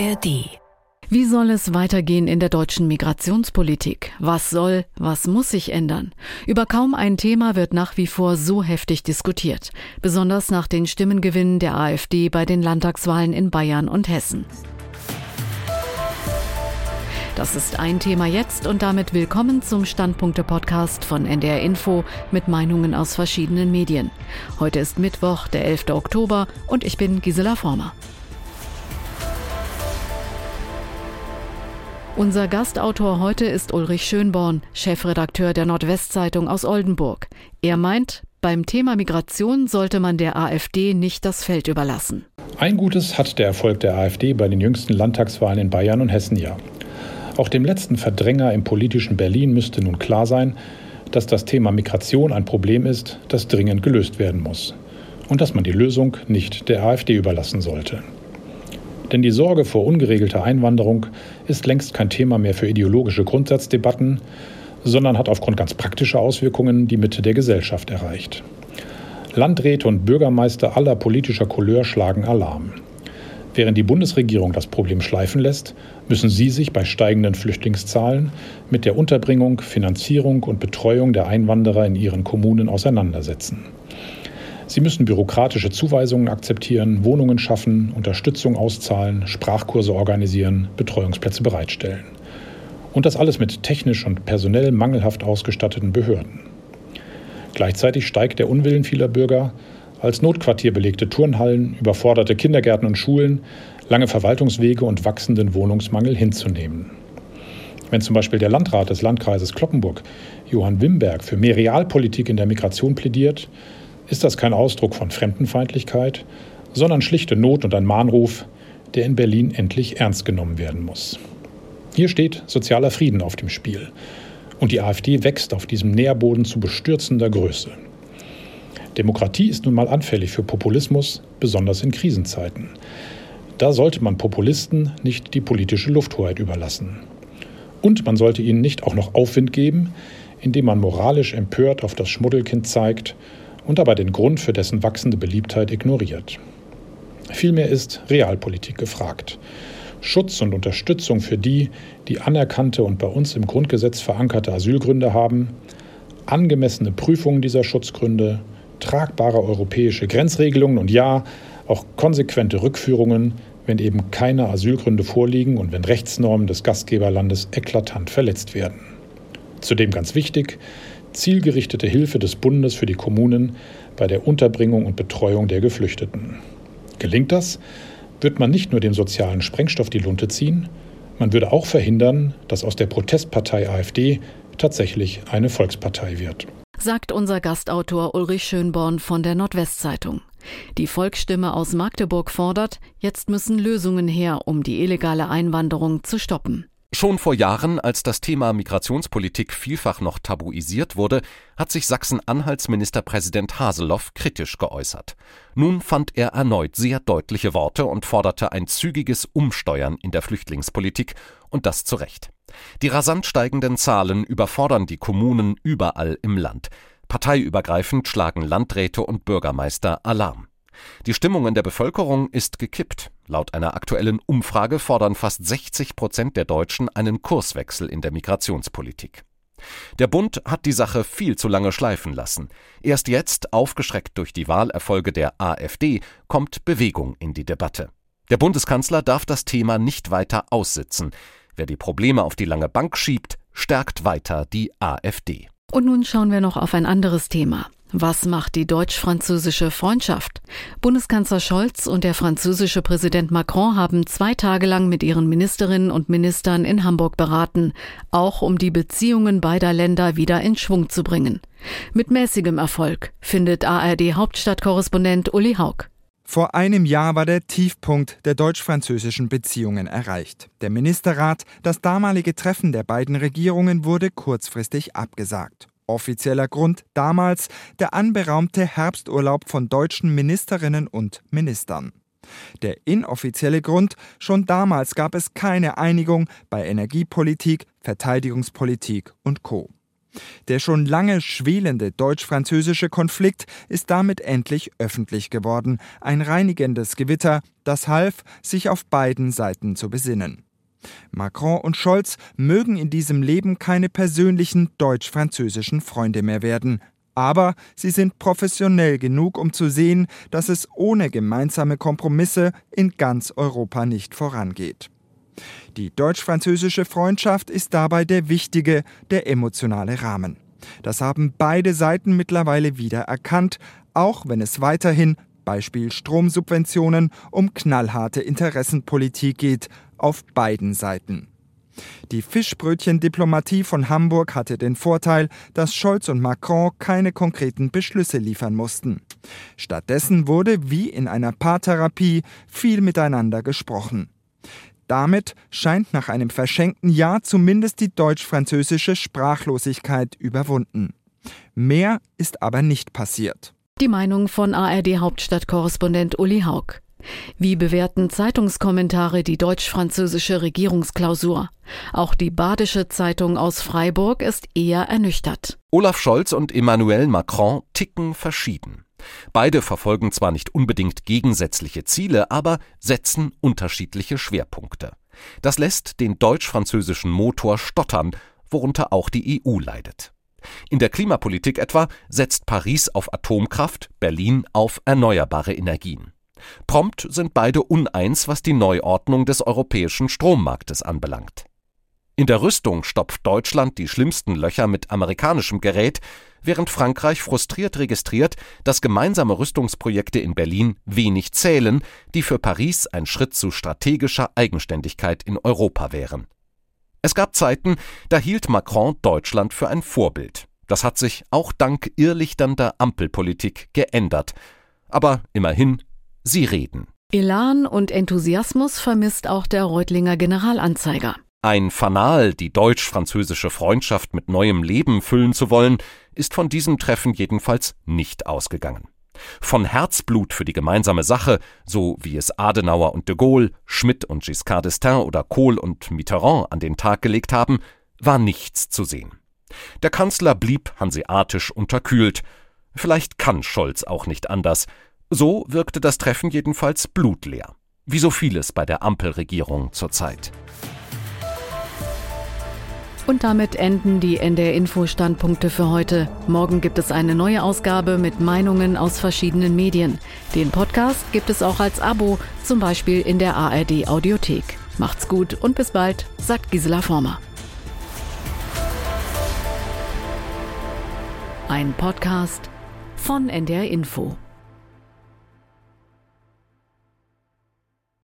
ARD. Wie soll es weitergehen in der deutschen Migrationspolitik? Was soll, was muss sich ändern? Über kaum ein Thema wird nach wie vor so heftig diskutiert, besonders nach den Stimmengewinnen der AfD bei den Landtagswahlen in Bayern und Hessen. Das ist ein Thema jetzt und damit willkommen zum Standpunkte-Podcast von NDR Info mit Meinungen aus verschiedenen Medien. Heute ist Mittwoch, der 11. Oktober und ich bin Gisela Former. Unser Gastautor heute ist Ulrich Schönborn, Chefredakteur der Nordwestzeitung aus Oldenburg. Er meint, beim Thema Migration sollte man der AfD nicht das Feld überlassen. Ein Gutes hat der Erfolg der AfD bei den jüngsten Landtagswahlen in Bayern und Hessen ja. Auch dem letzten Verdränger im politischen Berlin müsste nun klar sein, dass das Thema Migration ein Problem ist, das dringend gelöst werden muss. Und dass man die Lösung nicht der AfD überlassen sollte. Denn die Sorge vor ungeregelter Einwanderung ist längst kein Thema mehr für ideologische Grundsatzdebatten, sondern hat aufgrund ganz praktischer Auswirkungen die Mitte der Gesellschaft erreicht. Landräte und Bürgermeister aller politischer Couleur schlagen Alarm. Während die Bundesregierung das Problem schleifen lässt, müssen sie sich bei steigenden Flüchtlingszahlen mit der Unterbringung, Finanzierung und Betreuung der Einwanderer in ihren Kommunen auseinandersetzen. Sie müssen bürokratische Zuweisungen akzeptieren, Wohnungen schaffen, Unterstützung auszahlen, Sprachkurse organisieren, Betreuungsplätze bereitstellen. Und das alles mit technisch und personell mangelhaft ausgestatteten Behörden. Gleichzeitig steigt der Unwillen vieler Bürger, als Notquartier belegte Turnhallen, überforderte Kindergärten und Schulen, lange Verwaltungswege und wachsenden Wohnungsmangel hinzunehmen. Wenn zum Beispiel der Landrat des Landkreises Kloppenburg, Johann Wimberg, für mehr Realpolitik in der Migration plädiert, ist das kein Ausdruck von Fremdenfeindlichkeit, sondern schlichte Not und ein Mahnruf, der in Berlin endlich ernst genommen werden muss. Hier steht sozialer Frieden auf dem Spiel. Und die AfD wächst auf diesem Nährboden zu bestürzender Größe. Demokratie ist nun mal anfällig für Populismus, besonders in Krisenzeiten. Da sollte man Populisten nicht die politische Lufthoheit überlassen. Und man sollte ihnen nicht auch noch Aufwind geben, indem man moralisch empört auf das Schmuddelkind zeigt und dabei den Grund für dessen wachsende Beliebtheit ignoriert. Vielmehr ist Realpolitik gefragt. Schutz und Unterstützung für die, die anerkannte und bei uns im Grundgesetz verankerte Asylgründe haben, angemessene Prüfungen dieser Schutzgründe, tragbare europäische Grenzregelungen und ja, auch konsequente Rückführungen, wenn eben keine Asylgründe vorliegen und wenn Rechtsnormen des Gastgeberlandes eklatant verletzt werden. Zudem ganz wichtig, zielgerichtete Hilfe des Bundes für die Kommunen bei der Unterbringung und Betreuung der Geflüchteten. Gelingt das, wird man nicht nur dem sozialen Sprengstoff die Lunte ziehen, man würde auch verhindern, dass aus der Protestpartei AfD tatsächlich eine Volkspartei wird sagt unser Gastautor Ulrich Schönborn von der Nordwestzeitung. Die Volksstimme aus Magdeburg fordert, jetzt müssen Lösungen her, um die illegale Einwanderung zu stoppen. Schon vor Jahren, als das Thema Migrationspolitik vielfach noch tabuisiert wurde, hat sich Sachsen-Anhalts Ministerpräsident Haseloff kritisch geäußert. Nun fand er erneut sehr deutliche Worte und forderte ein zügiges Umsteuern in der Flüchtlingspolitik, und das zu Recht. Die rasant steigenden Zahlen überfordern die Kommunen überall im Land. Parteiübergreifend schlagen Landräte und Bürgermeister Alarm. Die Stimmung in der Bevölkerung ist gekippt. Laut einer aktuellen Umfrage fordern fast 60 Prozent der Deutschen einen Kurswechsel in der Migrationspolitik. Der Bund hat die Sache viel zu lange schleifen lassen. Erst jetzt, aufgeschreckt durch die Wahlerfolge der AfD, kommt Bewegung in die Debatte. Der Bundeskanzler darf das Thema nicht weiter aussitzen. Wer die Probleme auf die lange Bank schiebt, stärkt weiter die AfD. Und nun schauen wir noch auf ein anderes Thema. Was macht die deutsch-französische Freundschaft? Bundeskanzler Scholz und der französische Präsident Macron haben zwei Tage lang mit ihren Ministerinnen und Ministern in Hamburg beraten, auch um die Beziehungen beider Länder wieder in Schwung zu bringen. Mit mäßigem Erfolg, findet ARD Hauptstadtkorrespondent Uli Haug. Vor einem Jahr war der Tiefpunkt der deutsch-französischen Beziehungen erreicht. Der Ministerrat, das damalige Treffen der beiden Regierungen, wurde kurzfristig abgesagt. Offizieller Grund damals der anberaumte Herbsturlaub von deutschen Ministerinnen und Ministern. Der inoffizielle Grund, schon damals gab es keine Einigung bei Energiepolitik, Verteidigungspolitik und Co. Der schon lange schwelende deutsch-französische Konflikt ist damit endlich öffentlich geworden, ein reinigendes Gewitter, das half, sich auf beiden Seiten zu besinnen. Macron und Scholz mögen in diesem Leben keine persönlichen deutsch-französischen Freunde mehr werden, aber sie sind professionell genug, um zu sehen, dass es ohne gemeinsame Kompromisse in ganz Europa nicht vorangeht. Die deutsch-französische Freundschaft ist dabei der wichtige, der emotionale Rahmen. Das haben beide Seiten mittlerweile wieder erkannt, auch wenn es weiterhin, Beispiel Stromsubventionen, um knallharte Interessenpolitik geht, auf beiden Seiten. Die Fischbrötchen-Diplomatie von Hamburg hatte den Vorteil, dass Scholz und Macron keine konkreten Beschlüsse liefern mussten. Stattdessen wurde, wie in einer Paartherapie, viel miteinander gesprochen. Damit scheint nach einem verschenkten Jahr zumindest die deutsch-französische Sprachlosigkeit überwunden. Mehr ist aber nicht passiert. Die Meinung von ARD-Hauptstadtkorrespondent Uli Haug. Wie bewerten Zeitungskommentare die deutsch-französische Regierungsklausur? Auch die Badische Zeitung aus Freiburg ist eher ernüchtert. Olaf Scholz und Emmanuel Macron ticken verschieden. Beide verfolgen zwar nicht unbedingt gegensätzliche Ziele, aber setzen unterschiedliche Schwerpunkte. Das lässt den deutsch-französischen Motor stottern, worunter auch die EU leidet. In der Klimapolitik etwa setzt Paris auf Atomkraft, Berlin auf erneuerbare Energien. Prompt sind beide uneins, was die Neuordnung des europäischen Strommarktes anbelangt. In der Rüstung stopft Deutschland die schlimmsten Löcher mit amerikanischem Gerät, während Frankreich frustriert registriert, dass gemeinsame Rüstungsprojekte in Berlin wenig zählen, die für Paris ein Schritt zu strategischer Eigenständigkeit in Europa wären. Es gab Zeiten, da hielt Macron Deutschland für ein Vorbild. Das hat sich auch dank irrlichternder Ampelpolitik geändert. Aber immerhin, sie reden. Elan und Enthusiasmus vermisst auch der Reutlinger Generalanzeiger. Ein Fanal, die deutsch-französische Freundschaft mit neuem Leben füllen zu wollen, ist von diesem Treffen jedenfalls nicht ausgegangen. Von Herzblut für die gemeinsame Sache, so wie es Adenauer und de Gaulle, Schmidt und Giscard d'Estaing oder Kohl und Mitterrand an den Tag gelegt haben, war nichts zu sehen. Der Kanzler blieb hanseatisch unterkühlt. Vielleicht kann Scholz auch nicht anders. So wirkte das Treffen jedenfalls blutleer. Wie so vieles bei der Ampelregierung zurzeit. Und damit enden die NDR Info Standpunkte für heute. Morgen gibt es eine neue Ausgabe mit Meinungen aus verschiedenen Medien. Den Podcast gibt es auch als Abo, zum Beispiel in der ARD Audiothek. Macht's gut und bis bald, sagt Gisela Former. Ein Podcast von NDR Info.